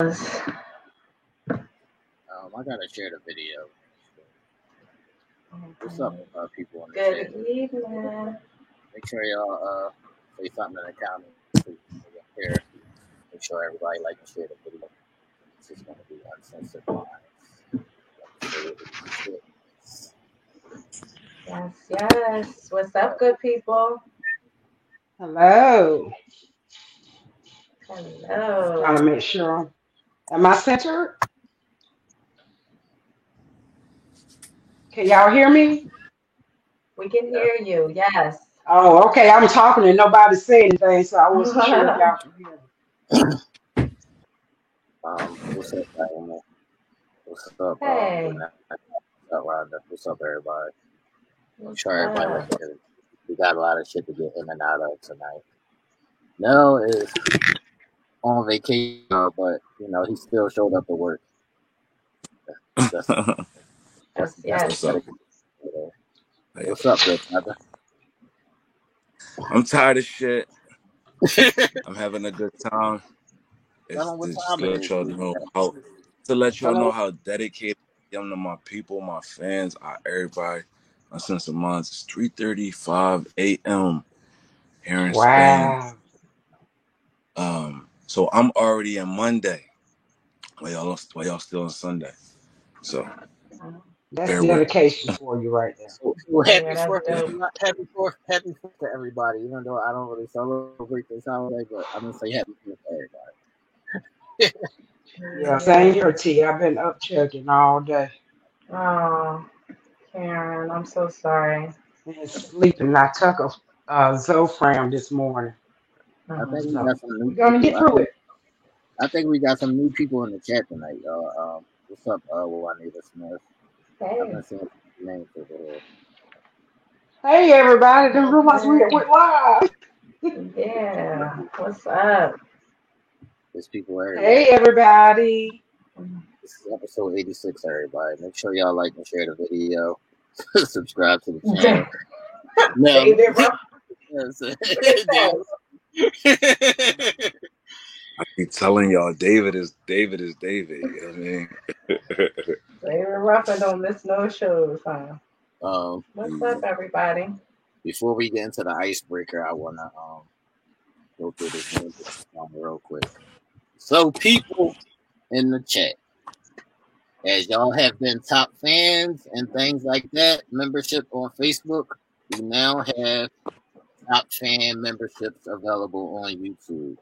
Um, I gotta share the video. What's up, uh, people in the Good chat? evening. Make sure y'all uh, say something in the comments. so we can Here, make sure everybody like and share the video. This is gonna be uncensored. Yes, yes. What's up, good people? Hello. Hello. Trying to make sure. Am I centered? Can y'all hear me? We can hear you. Yes. Oh, okay. I'm talking and nobody said anything, so I wasn't sure if y'all could hear me. Um, what's up, Diana? What's up, Hey. um, what's up, What's up, everybody? I'm sure everybody up? like. We got a lot of shit to get in and out of tonight. No, is on vacation, uh, but you know he still showed up to work. That's, that's, Yes, that's yes. the dedication. What's up, good brother? I'm tired of shit. I'm having a good time. It's Tell 'em what to just time it let is. y'all know how to let y'all know how dedicated I am to my people, my fans, I, everybody. My sense of mine. It's 3:35 a.m. here in Spain. Wow. Um, so I'm already in Monday. While y'all, while y'all still on Sunday. So That's bear with me. dedication for you right there. So, so Yeah, happy that's Fourth, dope. happy Fourth, happy Fourth to everybody. Even though I don't really celebrate this holiday, but I'm gonna say happy for everybody. Yeah, same Yeah. here, T. I've been up chugging all day Oh, Karen, I'm so sorry. and sleeping. I took a uh, Zofran this morning, I Mhm. think we got some new we're gonna people. get I through think it. I think we got some new people in the chat tonight, y'all. Um, what's up, uh, Juanita Smith? I've Hey. been seeing some names over here. Hey, everybody! The rumors we Hey. went live. Yeah. What's up? There's people everywhere. Hey, everybody! This is episode 86, everybody. Make sure y'all like and share the video. Subscribe to the channel. No, David Ruff. yes. Look at that. I keep telling y'all, David is David is David. You know what I mean? David Ruffin don't miss no shows, huh? um, What's up, everybody? before we get into the icebreaker, I wanna um go through this music um, real quick. So, people in the chat, as y'all have been top fans and things like that, membership on Facebook, we now have top fan memberships available on YouTube.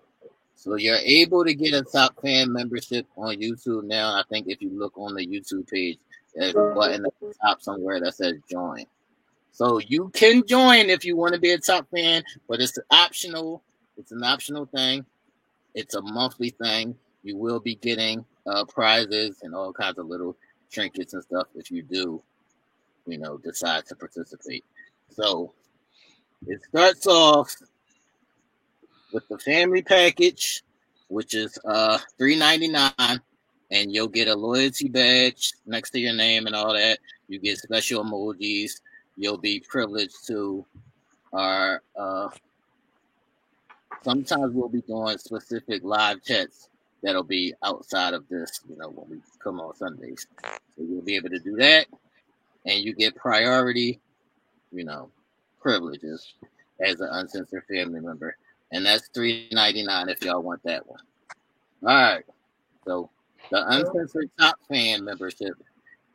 So you're able to get a top fan membership on YouTube now. I think if you look on the YouTube page, there's a button at the top somewhere that says join. So you can join if you want to be a top fan, but it's optional. It's an optional thing. It's a monthly thing. You will be getting uh, prizes and all kinds of little trinkets and stuff if you do, you know, decide to participate. So it starts off with the family package, which is uh three ninety nine, and you'll get a loyalty badge next to your name and all that. You get special emojis. You'll be privileged to our uh sometimes we'll be doing specific live chats that'll be outside of this, you know, when we come on Sundays. So you'll be able to do that and you get priority, you know, privileges as an uncensored family member. And that's three ninety nine if y'all want that one. All right. So the uncensored top fan membership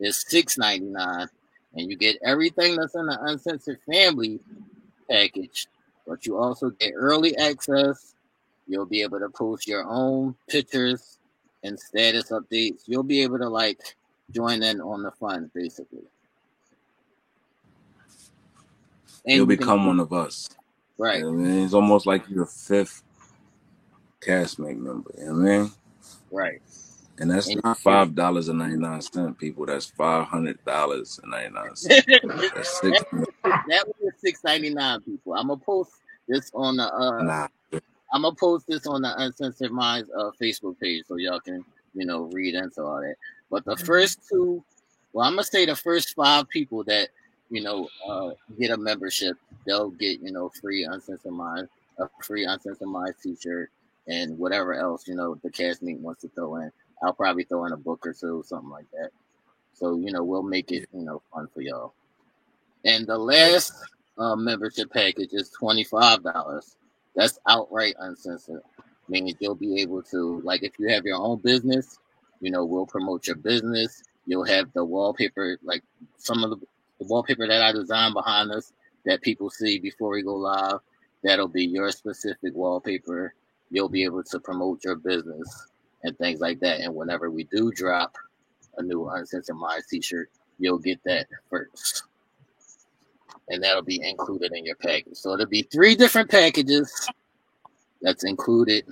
is six ninety nine, and you get everything that's in the uncensored family package, but you also get early access. You'll be able to post your own pictures and status updates. You'll be able to like join in on the fun, basically. You'll become one of us. right. You know I mean? It's almost like you're a fifth castmate member. You know what I mean? Right. And that's not five dollars and ninety nine cent, people. That's five hundred dollars and ninety nine cent. That's six. that, that was six ninety nine people. I'm gonna post this on the uh Nah, I'm gonna post this on the Uncensored Minds uh Facebook page so y'all can, you know, read into all that. But the first two well, I'm gonna say the first five people that, you know, uh get a membership, they'll get, you know, free Uncensored a free Uncensored Minds t shirt, and whatever else you know the cast meet wants to throw in. I'll probably throw in a book or two, something like that. So you know we'll make it you know fun for y'all. And the last uh, membership package is twenty five dollars. That's outright uncensored, meaning you'll be able to like if you have your own business, you know we'll promote your business. You'll have the wallpaper, like some of the, the wallpaper that I designed behind us that people see before we go live. That'll be your specific wallpaper. You'll be able to promote your business and things like that. And whenever we do drop a new Uncensored Minds t-shirt, you'll get that first. And that'll be included in your package. So it'll be three different packages that's included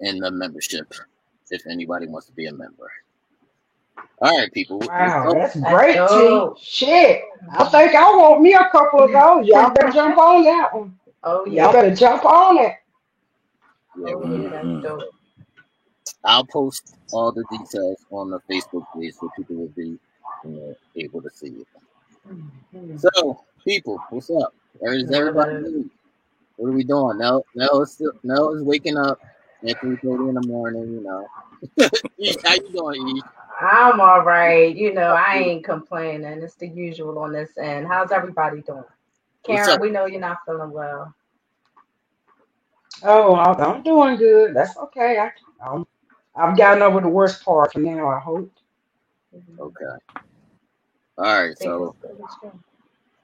in the membership if anybody wants to be a member. All right, people. Wow, Oh, that's That's great, T. Shit. I think I want me a couple of those. Y'all better jump on that one. Oh Y'all yeah. better jump on it. yeah, Oh yeah, that's Mhm. dope. I'll post all the details on the Facebook page so people will be you know, able to see it. Mhm. So, people, what's up? Where is everybody? doing? What are we doing? Nell, Nell is still, Nell is waking up at three thirty in the morning. You know, how you doing, E? I'm all right. You know, I ain't complaining. It's the usual on this end. How's everybody doing? Karen, we know you're not feeling well. Oh, I- I'm doing good. That's okay. I, I'm, I've gotten over the worst part for now, I hope. Okay. All right. So it's good, it's good.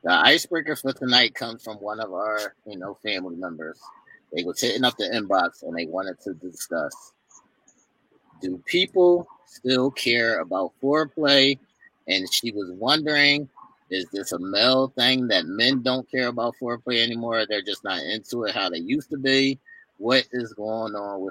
the icebreaker for tonight comes from one of our, you know, family members. They was hitting up the inbox and they wanted to discuss: Do people still care about foreplay? And she was wondering, is this a male thing that men don't care about foreplay anymore? They're just not into it how they used to be. What is going on with